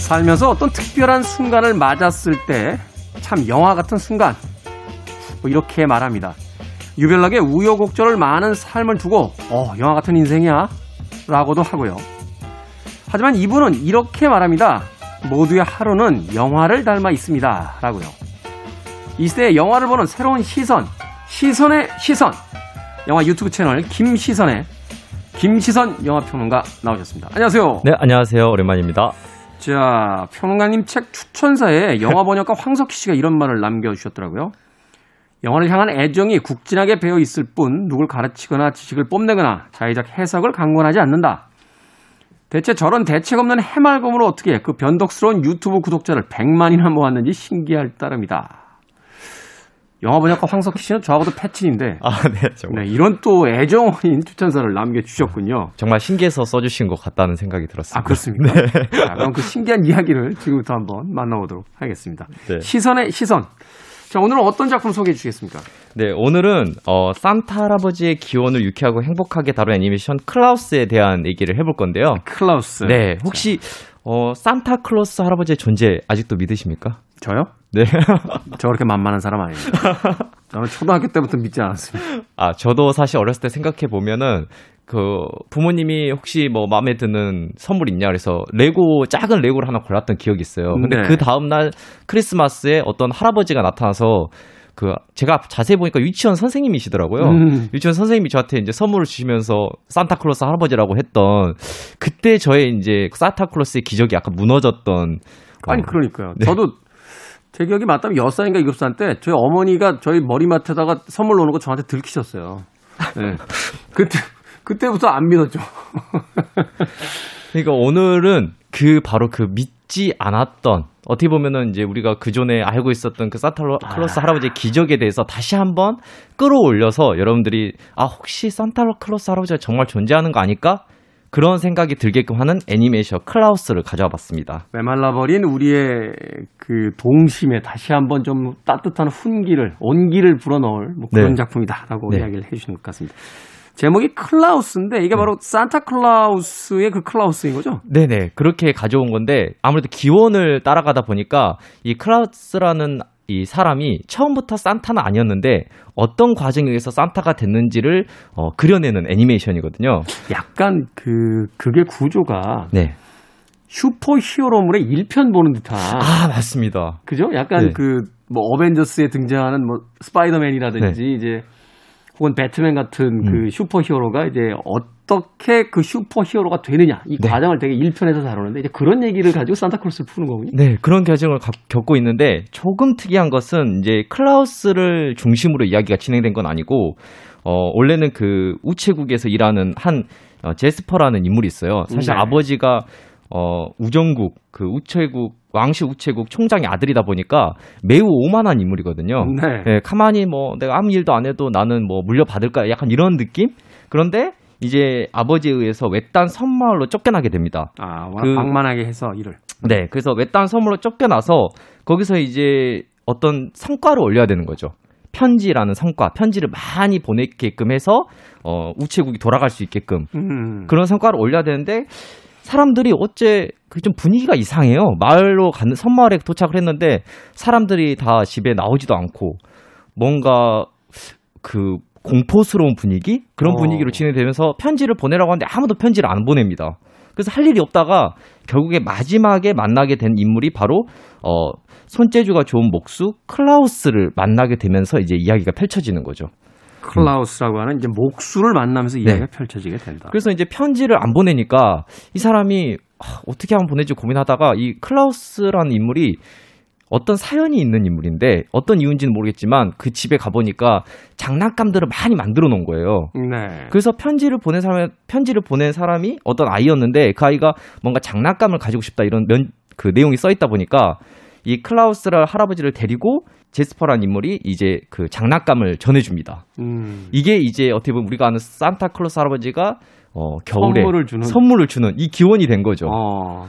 살면서 어떤 특별한 순간을 맞았을 때 참 영화 같은 순간 뭐 이렇게 말합니다. 유별나게 우여곡절을 많은 삶을 두고 어 영화 같은 인생이야 라고도 하고요. 하지만 이분은 이렇게 말합니다. 모두의 하루는 영화를 닮아 있습니다 라고요. 이 시대의 영화를 보는 새로운 시선 시선의 시선 영화 유튜브 채널 김시선의 김시선 영화평론가 나오셨습니다. 안녕하세요. 네, 안녕하세요. 오랜만입니다. 자, 평론가님 책 추천사에 영화 번역가 *laughs* 황석희 씨가 이런 말을 남겨주셨더라고요. 영화를 향한 애정이 국진하게 배어 있을 뿐 누굴 가르치거나 지식을 뽐내거나 자의적 해석을 강권하지 않는다. 대체 저런 대책 없는 해맑음으로 어떻게 그 변덕스러운 유튜브 구독자를 100만이나 모았는지 신기할 따름이다. 영화 번역가 황석희 씨는 저하고도 패친인데 아, 네, 정말. 네, 이런 또 애정 어린 추천사를 남겨주셨군요. 정말 신기해서 써주신 것 같다는 생각이 들었습니다. 아, 그렇습니까? 자, 그럼 그 신기한 이야기를 지금부터 한번 만나보도록 하겠습니다. 네. 시선의 시선. 자, 오늘은 어떤 작품 소개해 주시겠습니까? 네, 오늘은 어, 산타 할아버지의 기원을 유쾌하고 행복하게 다룬 애니메이션 클라우스에 대한 얘기를 해볼 건데요. 클라우스. 네, 혹시 어, 산타 클로스 할아버지의 존재 아직도 믿으십니까? 저요? 네. *laughs* 저 그렇게 만만한 사람 아닙니다. 저는 초등학교 때부터 믿지 않았습니다. 아, 저도 사실 어렸을 때 생각해 보면은 그 부모님이 혹시 뭐 마음에 드는 선물 있냐 그래서 레고 작은 레고를 하나 골랐던 기억이 있어요. 근데 네. 그 다음 날 크리스마스에 어떤 할아버지가 나타나서 그 제가 자세히 보니까 유치원 선생님이시더라고요. 음. 유치원 선생님이 저한테 이제 선물을 주시면서 산타클로스 할아버지라고 했던 그때 저의 이제 산타클로스의 기적이 약간 무너졌던 아니, 어, 그러니까요. 네. 저도 제 기억이 맞다면 6살인가 7살 때 저희 어머니가 저희 머리맡에다가 선물 놓는 거 저한테 들키셨어요. 네. 그때, 그때부터 안 믿었죠. 그러니까 오늘은 그 바로 그 믿지 않았던 어떻게 보면은 이제 우리가 그 전에 알고 있었던 그 산타 클로스 할아버지의 기적에 대해서 다시 한번 끌어올려서 여러분들이 아 혹시 산타 클로스 할아버지가 정말 존재하는 거 아닐까? 그런 생각이 들게끔 하는 애니메이션 클라우스를 가져와 봤습니다. 메말라버린 우리의 그 동심에 다시 한번 좀 따뜻한 훈기를, 온기를 불어넣을 뭐 그런 네. 작품이다라고 네. 이야기를 해주시는 것 같습니다. 제목이 클라우스인데 이게 바로 산타 클라우스의 그 클라우스인 거죠? 네네 그렇게 가져온 건데 아무래도 기원을 따라가다 보니까 이 클라우스라는 이 사람이 처음부터 산타는 아니었는데 어떤 과정에 의해서 산타가 됐는지를 어, 그려내는 애니메이션이거든요. 약간 그 그게 구조가 네. 슈퍼 히어로물의 1편 보는 듯한 아 맞습니다. 그죠? 약간 네. 그 뭐 어벤져스에 등장하는 뭐 스파이더맨이라든지 네. 이제 혹은 배트맨 같은 그 음. 슈퍼 히어로가 이제 어떻게 그 슈퍼 히어로가 되느냐 이 네. 과정을 되게 1편에서 다루는데 이제 그런 얘기를 가지고 산타클로스를 푸는 거군요. 네, 그런 과정을 가- 겪고 있는데 조금 특이한 것은 이제 클라우스를 중심으로 이야기가 진행된 건 아니고 어 원래는 그 우체국에서 일하는 한 어, 제스퍼라는 인물이 있어요. 사실 네. 아버지가 어 우정국 그 우체국 왕실 우체국 총장의 아들이다 보니까 매우 오만한 인물이거든요. 네. 예, 가만히 뭐 내가 아무 일도 안 해도 나는 뭐 물려받을까 약간 이런 느낌? 그런데 이제 아버지에 의해서 외딴 섬마을로 쫓겨나게 됩니다. 아, 그- 방만하게 해서 일을. 네, 그래서 외딴 섬으로 쫓겨나서 거기서 이제 어떤 성과를 올려야 되는 거죠. 편지라는 성과, 편지를 많이 보내게끔 해서 어, 우체국이 돌아갈 수 있게끔 음. 그런 성과를 올려야 되는데 사람들이 어째 그 좀 분위기가 이상해요. 마을로 가는 섬마을에 도착을 했는데 사람들이 다 집에 나오지도 않고 뭔가 그 공포스러운 분위기 그런 어. 분위기로 진행되면서 편지를 보내라고 하는데 아무도 편지를 안 보냅니다. 그래서 할 일이 없다가 결국에 마지막에 만나게 된 인물이 바로 어 손재주가 좋은 목수 클라우스를 만나게 되면서 이제 이야기가 펼쳐지는 거죠. 클라우스라고 하는 이제 목수를 만나면서 이야기가 펼쳐지게 된다. 그래서 이제 편지를 안 보내니까 이 사람이 아, 어떻게 하면 보내지 고민하다가 이 클라우스라는 인물이 어떤 사연이 있는 인물인데 어떤 이유인지는 모르겠지만 그 집에 가보니까 장난감들을 많이 만들어 놓은 거예요. 네. 그래서 편지를 보낸 사람 편지를 보낸 사람이 어떤 아이였는데 그 아이가 뭔가 장난감을 가지고 싶다 이런 면, 그 내용이 써 있다 보니까 이 클라우스라 할아버지를 데리고 제스퍼라는 인물이 이제 그 장난감을 전해줍니다. 음. 이게 이제 어떻게 보면 우리가 아는 산타클로스 할아버지가 어, 겨울에 선물을 주는. 선물을 주는 이 기원이 된 거죠. 어.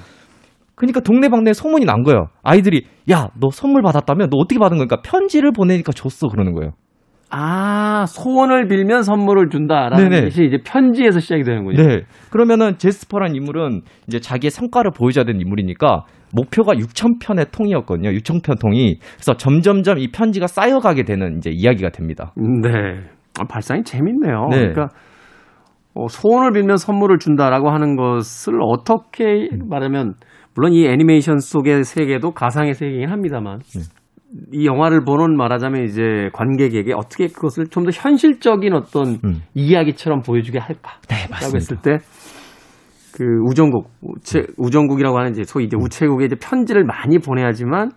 그러니까 동네방네 소문이 난 거예요. 아이들이 야 너 선물 받았다면 너 어떻게 받은 거니까 편지를 보내니까 줬어 그러는 거예요. 아, 소원을 빌면 선물을 준다라는 네네. 것이 이제 편지에서 시작이 되는군요. 네. 그러면은 제스퍼란 인물은 이제 자기의 성과를 보여줘야 되는 인물이니까 목표가 6천 편의 통이었거든요. 6천 편 통이. 그래서 점점점 이 편지가 쌓여가게 되는 이제 이야기가 됩니다. 네. 아, 발상이 재밌네요. 네. 그러니까 어, 소원을 빌면 선물을 준다라고 하는 것을 어떻게 음. 말하면 물론 이 애니메이션 속의 세계도 가상의 세계이긴 합니다만 네. 이 영화를 보는 말하자면 이제 관객에게 어떻게 그것을 좀 더 현실적인 어떤 음. 이야기처럼 보여주게 할까? 네, 라고 했을 때 그 우정국, 우체, 우정국이라고 하는 이제 소위 이제 우체국에 이제 편지를 많이 보내야지만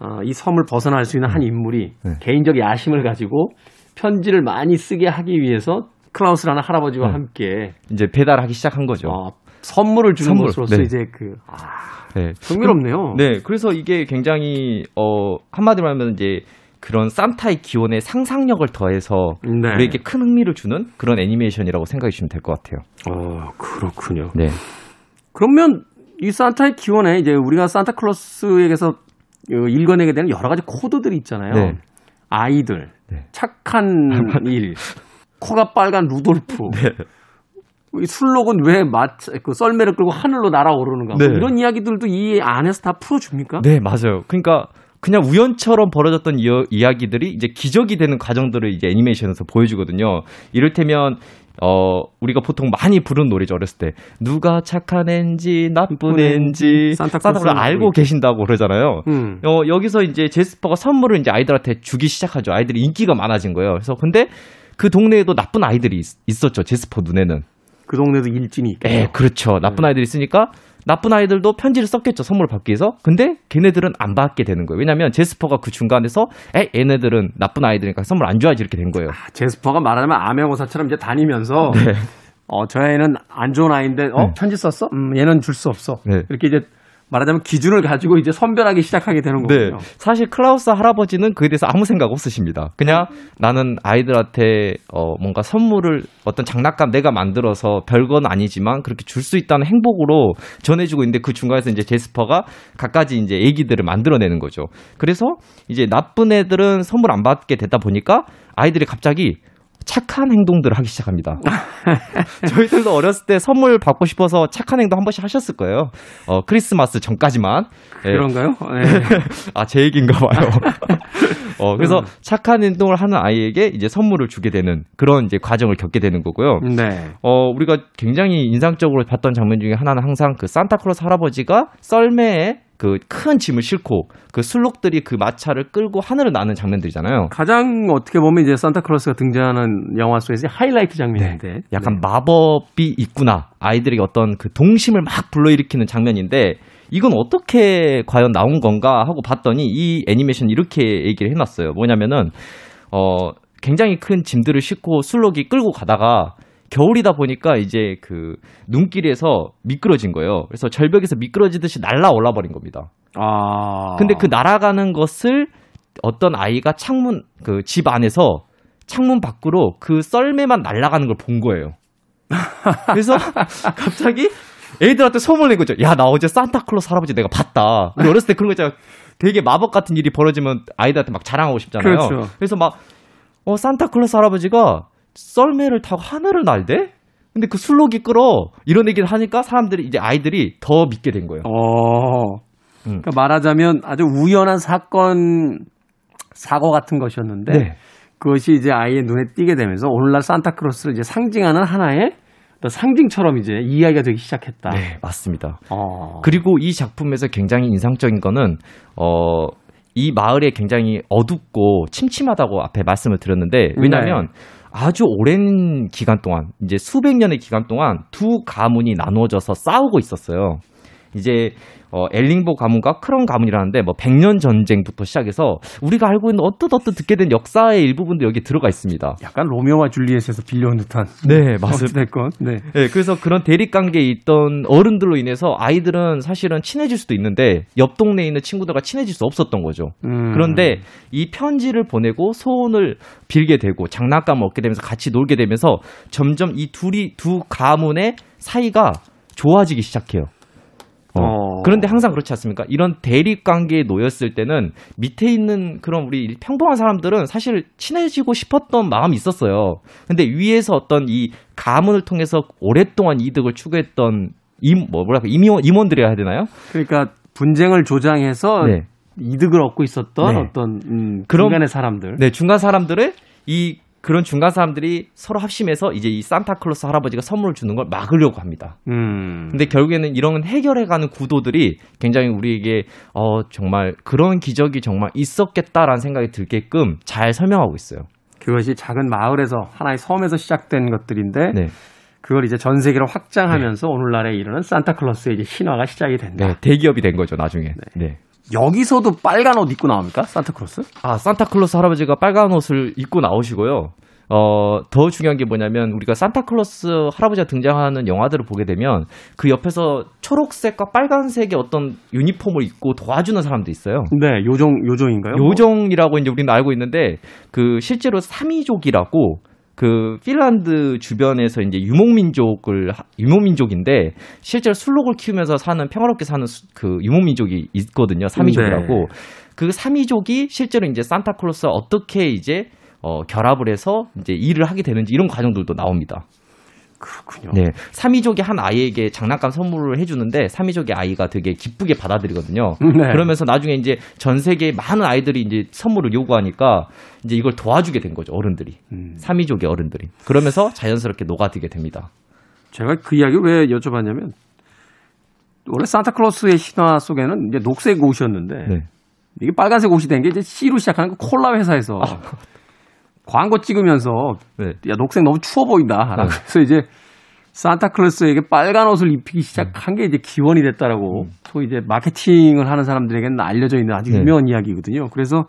어, 이 섬을 벗어날 수 있는 한 인물이 네. 개인적 야심을 가지고 편지를 많이 쓰게 하기 위해서 클라우스라는 할아버지와 네. 함께 이제 배달하기 시작한 거죠. 어, 선물을 주는 선물, 것으로서 네. 이제 그 아, 네. 흥미롭네요. 네, 그래서 이게 굉장히 어 한마디로 하면 이제 그런 산타의 기원에 상상력을 더해서 네. 우리에게 큰 흥미를 주는 그런 애니메이션이라고 생각해 주시면 될 것 같아요. 어, 그렇군요. 네. 그러면 이 산타의 기원에 이제 우리가 산타클로스에게서 어, 읽어내게 되는 여러 가지 코드들이 있잖아요. 네. 아이들, 네. 착한 *laughs* 일, 코가 빨간 루돌프. 이 술록은 왜 맛, 그 썰매를 끌고 하늘로 날아오르는가. 뭐 네. 이런 이야기들도 이 안에서 다 풀어줍니까? 네, 맞아요. 그러니까 그냥 우연처럼 벌어졌던 이어, 이야기들이 이제 기적이 되는 과정들을 이제 애니메이션에서 보여주거든요. 이를테면 어 우리가 보통 많이 부르는 노래죠 어렸을 때 누가 착한 앤지 나쁜 앤지, 앤지 산타클로스 산타클로스 알고 계신다고 그러잖아요. 음. 어, 여기서 이제 제스퍼가 선물을 이제 아이들한테 주기 시작하죠. 아이들이 인기가 많아진 거예요. 그래서 근데 그 동네에도 나쁜 아이들이 있, 었죠 제스퍼 눈에는. 그 동네도 일진이 있겠죠. 예, 그렇죠. 나쁜 아이들이 있으니까 나쁜 아이들도 편지를 썼겠죠. 선물을 받기 위해서. 근데 걔네들은 안 받게 되는 거예요. 왜냐면 제스퍼가 그 중간에서 에, 얘네들은 나쁜 아이들이니까 선물 안 줘야지 이렇게 된 거예요. 제스퍼가 말하자면 암행어사처럼 이제 다니면서 네. 어, 저 애는 안 좋은 아이인데, 어, 네. 편지 썼어? 음, 얘는 줄 수 없어. 네. 이렇게 이제 말하자면 기준을 가지고 이제 선별하기 시작하게 되는 네. 거군요. 사실 클라우스 할아버지는 그에 대해서 아무 생각 없으십니다. 그냥 나는 아이들한테 어 뭔가 선물을 어떤 장난감 내가 만들어서 별건 아니지만 그렇게 줄 수 있다는 행복으로 전해주고 있는데 그 중간에서 이제 제스퍼가 갖가지 이제 애기들을 만들어내는 거죠. 그래서 이제 나쁜 애들은 선물 안 받게 됐다 보니까 아이들이 갑자기 착한 행동들을 하기 시작합니다. *laughs* 저희들도 어렸을 때 선물 받고 싶어서 착한 행동 한 번씩 하셨을 거예요. 어, 크리스마스 전까지만. 예. 그런가요? 네. *laughs* 아, 제 얘기인가 봐요. *laughs* 어, 그래서 음. 착한 행동을 하는 아이에게 이제 선물을 주게 되는 그런 이제 과정을 겪게 되는 거고요. 네. 어, 우리가 굉장히 인상적으로 봤던 장면 중에 하나는 항상 그 산타클로스 할아버지가 썰매에 그 큰 짐을 싣고 그 술록들이 그 마차를 끌고 하늘을 나는 장면들이잖아요. 가장 어떻게 보면 이제 산타클로스가 등장하는 영화 속에서 하이라이트 장면인데. 네. 약간 마법이 있구나. 아이들에게 어떤 그 동심을 막 불러일으키는 장면인데 이건 어떻게 과연 나온 건가 하고 봤더니 이 애니메이션 이렇게 얘기를 해놨어요. 뭐냐면은 어 굉장히 큰 짐들을 싣고 술록이 끌고 가다가 겨울이다 보니까 이제 그 눈길에서 미끄러진 거예요. 그래서 절벽에서 미끄러지듯이 날라 올라 버린 겁니다. 아. 근데 그 날아가는 것을 어떤 아이가 창문 그 집 안에서 창문 밖으로 그 썰매만 날아가는 걸 본 거예요. *laughs* 그래서 갑자기 애들한테 소문을 낸 거죠. 야, 나 어제 산타클로스 할아버지 내가 봤다. 우리 어렸을 때 그런 거 있잖아. 되게 마법 같은 일이 벌어지면 아이들한테 막 자랑하고 싶잖아요. 그렇죠. 그래서 막, 어, 산타클로스 할아버지가 썰매를 타고 하늘을 날대? 근데 그 술록이 끌어. 이런 얘기를 하니까 사람들이, 이제 아이들이 더 믿게 된 거예요. 어. 음. 그러니까 말하자면 아주 우연한 사건, 사고 같은 것이었는데 네. 그것이 이제 아이의 눈에 띄게 되면서 오늘날 산타크로스를 이제 상징하는 하나의 상징처럼 이제 이야기가 되기 시작했다. 네, 맞습니다. 어. 그리고 이 작품에서 굉장히 인상적인 거는 어, 이 마을에 굉장히 어둡고 침침하다고 앞에 말씀을 드렸는데 왜냐하면 아주 오랜 기간 동안 이제 수백 년의 기간 동안 두 가문이 나누어져서 싸우고 있었어요. 이제 어, 엘링보 가문과 크런 가문이라는데 뭐 백년 전쟁부터 시작해서 우리가 알고 있는 어뜻어뜻 듣게 된 역사의 일부분도 여기 들어가 있습니다. 약간 로미오와 줄리엣에서 빌려온 듯한. 네, 맞습니다. 됐건. 네. 네, 그래서 그런 대립 관계에 있던 어른들로 인해서 아이들은 사실은 친해질 수도 있는데 옆 동네에 있는 친구들과 친해질 수 없었던 거죠. 음. 그런데 이 편지를 보내고 소원을 빌게 되고 장난감을 얻게 되면서 같이 놀게 되면서 점점 이 둘이 두 가문의 사이가 좋아지기 시작해요. 어. 어. 그런데 항상 그렇지 않습니까? 이런 대립 관계에 놓였을 때는 밑에 있는 그런 우리 평범한 사람들은 사실 친해지고 싶었던 마음이 있었어요. 근데 위에서 어떤 이 가문을 통해서 오랫동안 이득을 추구했던 임, 뭐, 뭐랄까, 임원, 임원들이라 해야 되나요? 그러니까 분쟁을 조장해서 네. 이득을 얻고 있었던 네. 어떤 음, 그럼- 중간의 사람들. 네, 중간 사람들을 이 그런 중간 사람들이 서로 합심해서 이제 이 산타클로스 할아버지가 선물을 주는 걸 막으려고 합니다. 음. 근데 결국에는 이런 해결해가는 구도들이 굉장히 우리에게 어 정말 그런 기적이 정말 있었겠다라는 생각이 들게끔 잘 설명하고 있어요. 그것이 작은 마을에서 하나의 섬에서 시작된 것들인데 네, 그걸 이제 전 세계로 확장하면서 오늘날에 이르는 산타클로스의 이제 신화가 시작이 된다. 네 대기업이 된 거죠 나중에. 네. 여기서도 빨간 옷 입고 나옵니까? 산타클로스? 아 산타클로스 할아버지가 빨간 옷을 입고 나오시고요. 어, 더 중요한 게 뭐냐면 우리가 산타클로스 할아버지가 등장하는 영화들을 보게 되면 그 옆에서 초록색과 빨간색의 어떤 유니폼을 입고 도와주는 사람도 있어요. 네, 요정 요정인가요? 요정이라고 이제 우리는 알고 있는데 그 실제로 사미족이라고 그 핀란드 주변에서 이제 유목민족을 하- 유목민족인데 실제로 술록을 키우면서 사는 평화롭게 사는 수- 그 유목민족이 있거든요. 사미족이라고. 네. 그 사미족이 실제로 이제 산타클로스와 어떻게 이제 어, 결합을 해서 이제 일을 하게 되는지 이런 과정들도 나옵니다. 그렇군요. 네. 사미족이 한 아이에게 장난감 선물을 해주는데 사미족의 아이가 되게 기쁘게 받아들이거든요. 네. 그러면서 나중에 이제 전 세계 많은 아이들이 이제 선물을 요구하니까 이제 이걸 도와주게 된 거죠 어른들이 음. 사미족의 어른들이 그러면서 자연스럽게 녹아들게 됩니다. 제가 그 이야기를 왜 여쭤봤냐면 원래 산타클로스의 신화 속에는 이제 녹색 옷이었는데 네. 이게 빨간색 옷이 된 게 이제 C로 시작하는 그 콜라 회사에서 광고 찍으면서 네. 야 녹색 너무 추워 보인다. 네. 그래서 이제 산타클로스에게 빨간 옷을 입히기 시작한 게 이제 기원이 됐다라고 소위 이제 마케팅을 하는 사람들에게는 알려져 있는 아주 네. 유명한 이야기거든요. 그래서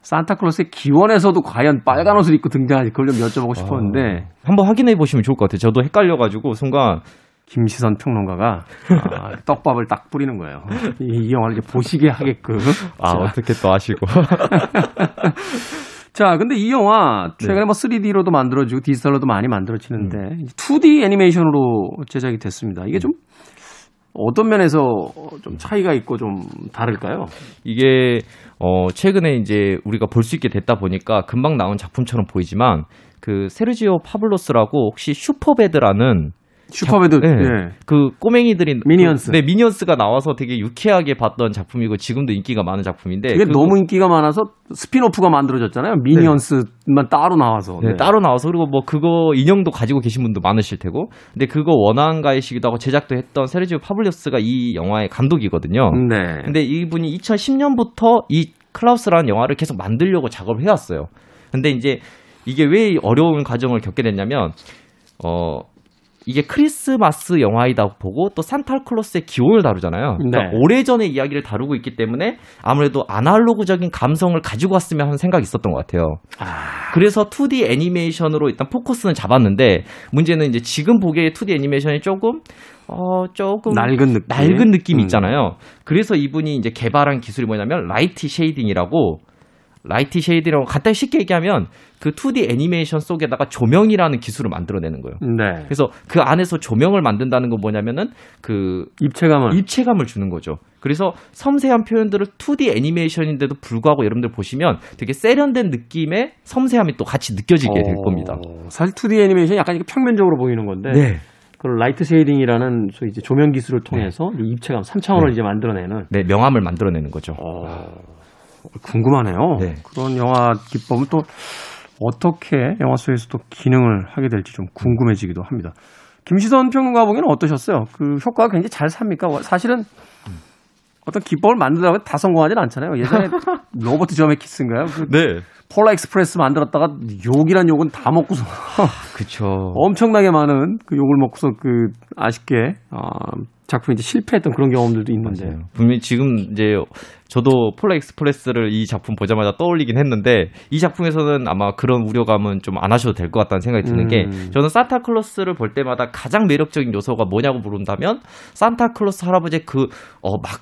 산타클로스의 기원에서도 과연 빨간 옷을 입고 등장할지 그걸 좀 여쭤보고 싶었는데 한번 확인해 보시면 좋을 것 같아요. 저도 헷갈려가지고 순간 김시선 평론가가 아, 떡밥을 딱 뿌리는 거예요. 이, 이 영화를 이제 보시게 하게끔. 아 자, 어떻게 또 아시고 *laughs* 자, 근데 이 영화 최근에 네. 뭐 3D로도 만들어지고 디지털로도 많이 만들어지는데 음. 이제 2D 애니메이션으로 제작이 됐습니다. 이게 좀 어떤 면에서 좀 차이가 있고 좀 다를까요? 이게 어 최근에 이제 우리가 볼 수 있게 됐다 보니까 금방 나온 작품처럼 보이지만 그 세르지오 파블로스라고 혹시 슈퍼배드라는 슈퍼배드 네. 예. 그 꼬맹이들이 미니언스. 그, 네 미니언스가 나와서 되게 유쾌하게 봤던 작품이고 지금도 인기가 많은 작품인데 이게 그거- 너무 인기가 많아서 스핀오프가 만들어졌잖아요. 미니언스만 따로 나와서. 네, 네. 따로 나와서 그리고 뭐 그거 인형도 가지고 계신 분도 많으실 테고 근데 그거 원화가이시기도 하고 제작도 했던 세르지오 파블로스가 이 영화의 감독이거든요. 네. 근데 이분이 2010년부터 이 클라우스라는 영화를 계속 만들려고 작업을 해왔어요. 근데 이제 이게 왜 어려운 과정을 겪게 됐냐면 어 이게 크리스마스 영화이다 보고 또 산타클로스의 기원을 다루잖아요. 그러니까 네. 오래전의 이야기를 다루고 있기 때문에 아무래도 아날로그적인 감성을 가지고 왔으면 하는 생각이 있었던 것 같아요. 그래서 2D 애니메이션으로 일단 포커스는 잡았는데 문제는 이제 지금 보기에 2D 애니메이션이 조금 어 조금 낡은 느낌. 낡은 느낌이 음. 있잖아요. 그래서 이분이 이제 개발한 기술이 뭐냐면 light shading이라고 light shading이라고 간단히 쉽게 얘기하면 그 2D 애니메이션 속에다가 조명이라는 기술을 만들어내는 거예요. 네. 그래서 그 안에서 조명을 만든다는 건 뭐냐면은 그 입체감을 입체감을 주는 거죠. 그래서 섬세한 표현들을 2D 애니메이션인데도 불구하고 여러분들 보시면 되게 세련된 느낌의 섬세함이 또 같이 느껴지게 될 어, 겁니다. 사실 2D 애니메이션이 약간 평면적으로 보이는 건데 네. 그걸 light shading이라는 소위 이제 조명 기술을 통해서 이 입체감 3차원을 네. 이제 만들어내는 네, 명암을 만들어내는 거죠. 어, 궁금하네요. 네. 그런 영화 기법은 또 어떻게 영화 속에서 또 기능을 하게 될지 좀 궁금해지기도 합니다. 김시선 평론가 보기에는 어떠셨어요? 그 효과가 굉장히 잘 삽니까? 사실은 어떤 기법을 만들다가 다 성공하지는 않잖아요. 예전에 *laughs* 로버트 저메키스인가요? 그 네. 폴라 익스프레스 만들었다가 욕이란 욕은 다 먹고서 그쵸. *laughs* 엄청나게 많은 그 욕을 먹고서 그 아쉽게 어, 작품이 이제 실패했던 그런 경험들도 있는데 맞아요. 분명히 지금 이제 저도 폴라 익스프레스를 이 작품 보자마자 떠올리긴 했는데 이 작품에서는 아마 그런 우려감은 좀 안 하셔도 될 것 같다는 생각이 드는 게 음. 저는 산타클로스를 볼 때마다 가장 매력적인 요소가 뭐냐고 물은다면 산타클로스 할아버지의 그 어 막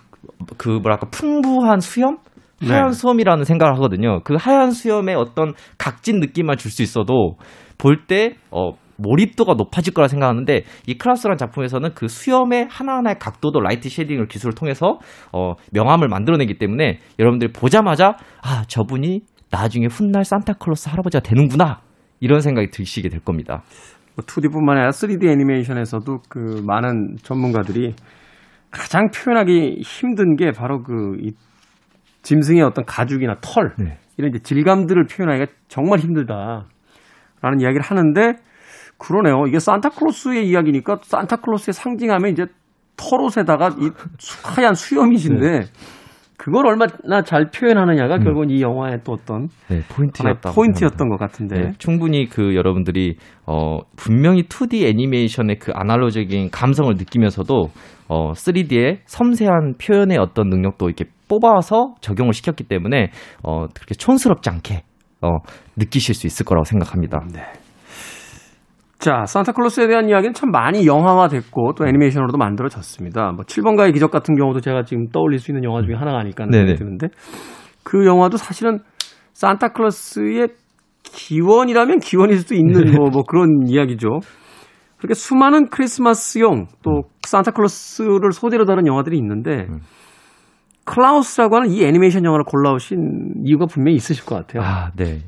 그 뭐랄까 풍부한 수염 네. 하얀 수염이라는 생각을 하거든요. 그 하얀 수염의 어떤 각진 느낌만 줄 수 있어도 볼때 어, 몰입도가 높아질 거라 생각하는데 이 클라우스라는 작품에서는 그 수염의 하나하나의 각도도 light shading을 기술을 통해서 어, 명암을 만들어내기 때문에 여러분들이 보자마자 아 저분이 나중에 훗날 산타클로스 할아버지가 되는구나 이런 생각이 드시게 될 겁니다. 뭐 2D뿐만 아니라 3D 애니메이션에서도 그 많은 전문가들이 가장 표현하기 힘든 게 바로 그 이 짐승의 어떤 가죽이나 털 네. 이런 이제 질감들을 표현하기가 정말 힘들다라는 이야기를 하는데 그러네요. 이게 산타클로스의 이야기니까 산타클로스의 상징하면 이제 털옷에다가 이 수- 하얀 수염이신데 그걸 얼마나 잘 표현하느냐가 결국은 이 영화의 또 어떤 네, 포인트였다. 포인트였던 것 같은데 네, 충분히 그 여러분들이 어 분명히 2D 애니메이션의 그 아날로적인 감성을 느끼면서도 어 3D의 섬세한 표현의 어떤 능력도 이렇게 뽑아서 적용을 시켰기 때문에 어 그렇게 촌스럽지 않게 어 느끼실 수 있을 거라고 생각합니다. 네. 자, 산타클로스에 대한 이야기는 참 많이 영화화됐고 또 애니메이션으로도 만들어졌습니다. 뭐 7번가의 기적 같은 경우도 제가 지금 떠올릴 수 있는 영화 중에 하나가 아닐까 하는. 생각이 드는데 그 영화도 사실은 산타클로스의 기원이라면 기원일 수도 있는 뭐, 뭐 그런 이야기죠. 그렇게 수많은 크리스마스용 또 산타클로스를 소재로 다룬 영화들이 있는데 클라우스라고 하는 이 애니메이션 영화를 골라오신 이유가 분명히 있으실 것 같아요. 아, 네.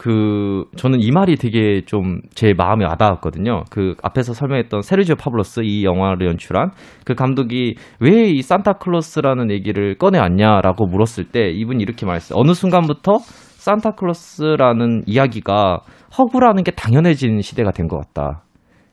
그 저는 이 말이 되게 좀 제 마음에 와닿았거든요. 그 앞에서 설명했던 세르지오 파블로스 이 영화를 연출한 그 감독이 왜 이 산타클로스라는 얘기를 꺼내왔냐라고 물었을 때 이분이 이렇게 말했어요. 어느 순간부터 산타클로스라는 이야기가 허구라는 게 당연해진 시대가 된 것 같다.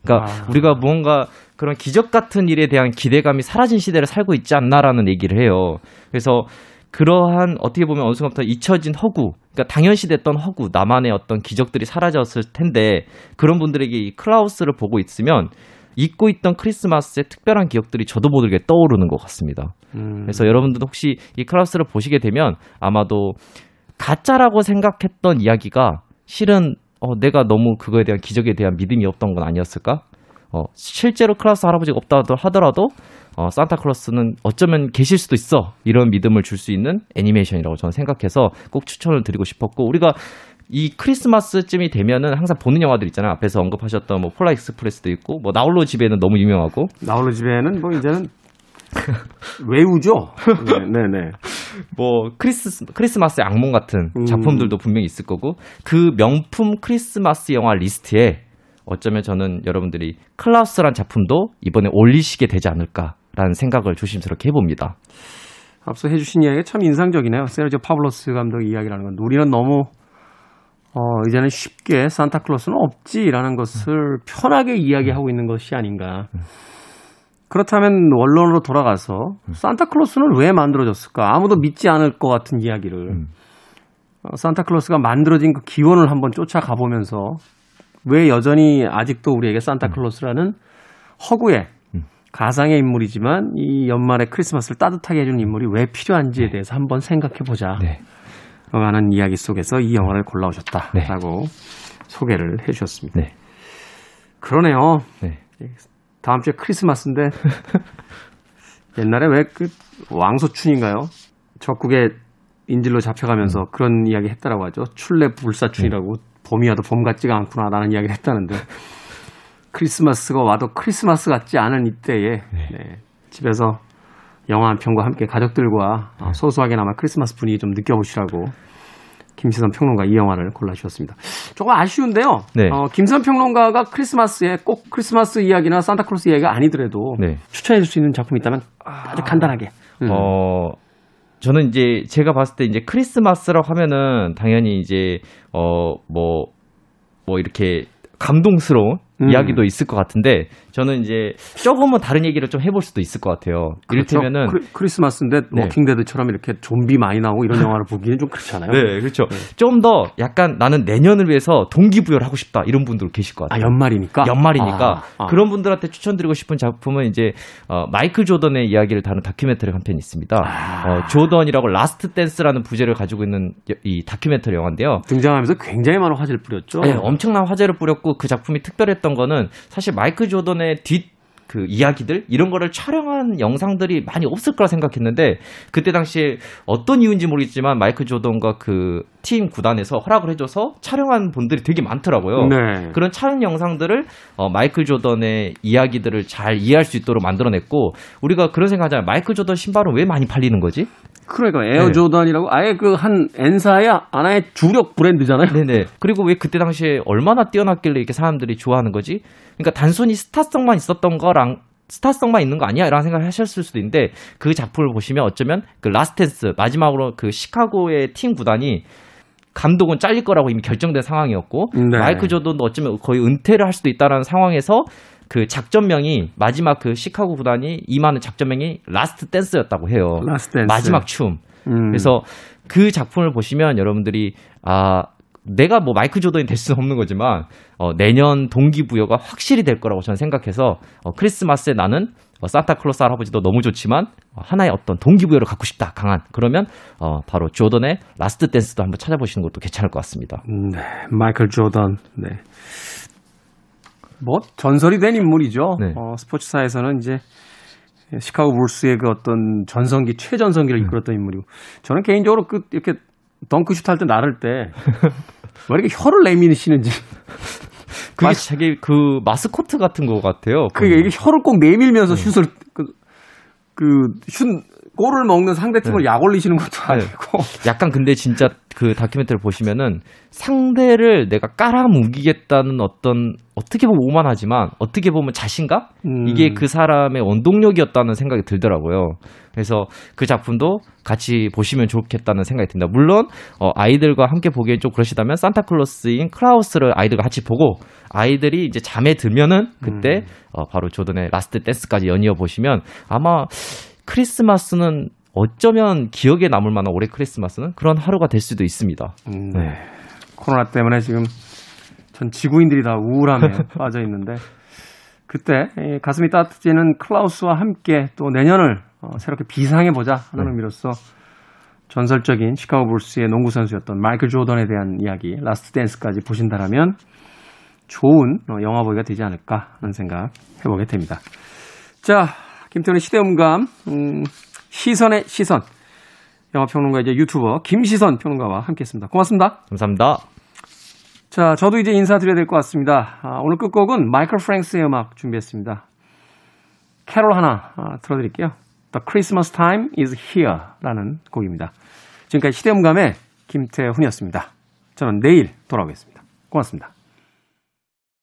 그러니까 아. 우리가 무언가 그런 기적 같은 일에 대한 기대감이 사라진 시대를 살고 있지 않나라는 얘기를 해요. 그래서 그러한 어떻게 보면 어느 순간부터 잊혀진 허구, 그러니까 당연시됐던 허구, 나만의 어떤 기적들이 사라졌을 텐데 그런 분들에게 이 클라우스를 보고 있으면 잊고 있던 크리스마스의 특별한 기억들이 저도 모르게 떠오르는 것 같습니다. 음. 그래서 여러분들도 혹시 이 클라우스를 보시게 되면 아마도 가짜라고 생각했던 이야기가 실은 어, 내가 너무 그거에 대한 기적에 대한 믿음이 없던 건 아니었을까? 어, 실제로 클라우스 할아버지가 없다 하더라도 어, 산타클로스는 어쩌면 계실 수도 있어. 이런 믿음을 줄 수 있는 애니메이션이라고 저는 생각해서 꼭 추천을 드리고 싶었고 우리가 이 크리스마스쯤이 되면은 항상 보는 영화들 있잖아요. 앞에서 언급하셨던 뭐 폴라 익스프레스도 있고 뭐 나홀로 집에는 너무 유명하고 나홀로 집에는 뭐 이제는 외우죠. 네, 네, 네. *laughs* 뭐 크리스 크리스마스의 악몽 같은 음. 작품들도 분명히 있을 거고 그 명품 크리스마스 영화 리스트에 어쩌면 저는 여러분들이 클라우스란 작품도 이번에 올리시게 되지 않을까라는 생각을 조심스럽게 해봅니다. 앞서 해주신 이야기가 참 인상적이네요. 세르지오 파블로스 감독 이야기라는 건 우리는 너무 어, 이제는 쉽게 산타클로스는 없지라는 것을 편하게 이야기하고 있는 것이 아닌가. 그렇다면 원론으로 돌아가서 산타클로스는 왜 만들어졌을까? 아무도 믿지 않을 것 같은 이야기를 음. 어, 산타클로스가 만들어진 그 기원을 한번 쫓아가 보면서 왜 여전히 아직도 우리에게 산타클로스라는 허구의 음. 가상의 인물이지만 이 연말에 크리스마스를 따뜻하게 해주는 인물이 왜 필요한지에 대해서 한번 생각해 보자. 네. 라는 이야기 속에서 이 영화를 골라오셨다라고 소개를 해 주셨습니다. 네. 그러네요. 네. 다음 주에 크리스마스인데 *laughs* 옛날에 왜 그 왕소춘인가요? 적국에 인질로 잡혀가면서 그런 이야기 했다라고 하죠. 출래 불사춘이라고 봄이 와도 봄 같지가 않구나 라는 이야기를 했다는데 크리스마스가 와도 크리스마스 같지 않은 이때에 네, 집에서 영화 한 편과 함께 가족들과 어, 소소하게나마 크리스마스 분위기 좀 느껴보시라고 김시선 평론가 이 영화를 골라주셨습니다. 조금 아쉬운데요. 네. 어, 김선 평론가가 크리스마스에 꼭 크리스마스 이야기나 산타클로스 이야기가 아니더라도 네. 추천해 줄 수 있는 작품이 있다면 아주 간단하게. 음. 어, 저는 이제 제가 봤을 때 이제 크리스마스라고 하면은 당연히 이제 어, 뭐, 뭐 이렇게 감동스러운 음. 이야기도 있을 것 같은데 저는 이제 조금은 다른 얘기를 좀 해볼 수도 있을 것 같아요. 이를테면은 그렇죠. 크리, 스마스인데 네. 워킹데드처럼 이렇게 좀비 많이 나오고 이런 영화를 보기는 좀 그렇잖아요. 네, 그렇죠. 좀더 약간 나는 내년을 위해서 동기부여를 하고 싶다 이런 분들 계실 것아 같아요. 연말이니까. 연말이니까 아, 아. 그런 분들한테 추천드리고 싶은 작품은 이제 어, 마이클 조던의 이야기를 다룬 다큐멘터리 한 편이 있습니다. 아. 어, 조던이라고 라스트 댄스라는 부제를 가지고 있는 이- 이 다큐멘터리 영화인데요. 등장하면서 굉장히 많은 화제를 뿌렸죠. 네, 엄청난 화제를 뿌렸고 그 작품이 특별했던 거는 사실 마이클 조던의 뒷그 이야기들 이런 거를 촬영한 영상들이 많이 없을 거라 생각했는데 그때 당시에 어떤 이유인지 모르겠지만 마이클 조던과 그 팀 구단에서 허락을 해줘서 촬영한 분들이 되게 많더라고요. 네. 그런 촬영 영상들을 어, 마이클 조던의 이야기들을 잘 이해할 수 있도록 만들어냈고 우리가 그런 생각하잖아요. 마이클 조던 신발은 왜 많이 팔리는 거지? 그러니까 에어 네. 조던이라고 아예 그 한 N사의 하나의 주력 브랜드잖아요. 네네. *laughs* 그리고 왜 그때 당시에 얼마나 뛰어났길래 이렇게 사람들이 좋아하는 거지? 그러니까 단순히 스타성만 있었던 거랑 스타성만 있는 거 아니야? 라는 생각을 하셨을 수도 있는데 그 작품을 보시면 어쩌면 그 라스트 댄스 마지막으로 그 시카고의 팀 구단이 감독은 잘릴 거라고 이미 결정된 상황이었고 네. 마이크 조던도 어쩌면 거의 은퇴를 할 수도 있다라는 상황에서 그 작전명이 마지막 그 시카고 구단이 임하는 작전명이 라스트 댄스였다고 해요. 라스트 댄스. 마지막 춤. 음. 그래서 그 작품을 보시면 여러분들이 아 내가 뭐 마이클 조던이 될 수는 없는 거지만 어, 내년 동기부여가 확실히 될 거라고 저는 생각해서 어, 크리스마스에 나는 어, 산타클로스 할아버지도 너무 좋지만 어, 하나의 어떤 동기부여를 갖고 싶다 강한 그러면 어, 바로 조던의 라스트 댄스도 한번 찾아보시는 것도 괜찮을 것 같습니다. 네, 마이클 조던. 네. 뭐 전설이 된 인물이죠. 네. 어, 스포츠사에서는 이제 시카고 불스의 그 어떤 전성기 최전성기를 이끌었던 인물이고 저는 개인적으로 그 이렇게 덩크슛 할 때 나를 때 *laughs* 왜 이렇게 혀를 내미시는지 그게 마스- 자기 그 마스코트 같은 것 같아요. 그게 이게 혀를 꼭 내밀면서 슛을 그, 그 슛 골을 먹는 상대 팀을 약 올리시는 것도 아니고 약간 근데 진짜 그 다큐멘터리 보시면은 상대를 내가 깔아뭉기겠다는 어떤 어떻게 보면 오만하지만 어떻게 보면 자신감 음. 이게 그 사람의 원동력이었다는 생각이 들더라고요. 그래서 그 작품도 같이 보시면 좋겠다는 생각이 듭니다. 물론 어, 아이들과 함께 보기엔 좀 그러시다면 산타클로스인 클라우스를 아이들과 같이 보고 아이들이 이제 잠에 들면은 그때 어, 바로 조던의 Last Dance까지 연이어 보시면 아마 크리스마스는 어쩌면 기억에 남을 만한 올해 크리스마스는 그런 하루가 될 수도 있습니다. 음, 네. 코로나 때문에 지금 전 지구인들이 다 우울함에 *laughs* 빠져 있는데 그때 이 가슴이 따뜻해지는 클라우스와 함께 또 내년을 어, 새롭게 비상해 보자 하는 네. 의미로서 전설적인 시카고 불스의 농구 선수였던 마이클 조던에 대한 이야기 Last Dance까지 보신다라면 좋은 어, 영화 보기가 되지 않을까 하는 생각 해보게 됩니다. 자, 김태훈의 시대음감 음, 시선의 시선 영화평론가 이제 유튜버 김시선 평론가와 함께 했습니다. 고맙습니다. 감사합니다. 자, 저도 이제 인사드려야 될 것 같습니다. 아, 오늘 끝곡은 마이클 프랭스의 음악 준비했습니다. 캐롤 하나 아, 틀어드릴게요. The Christmas Time is Here 라는 곡입니다. 지금까지 시대음감의 김태훈이었습니다. 저는 내일 돌아오겠습니다. 고맙습니다.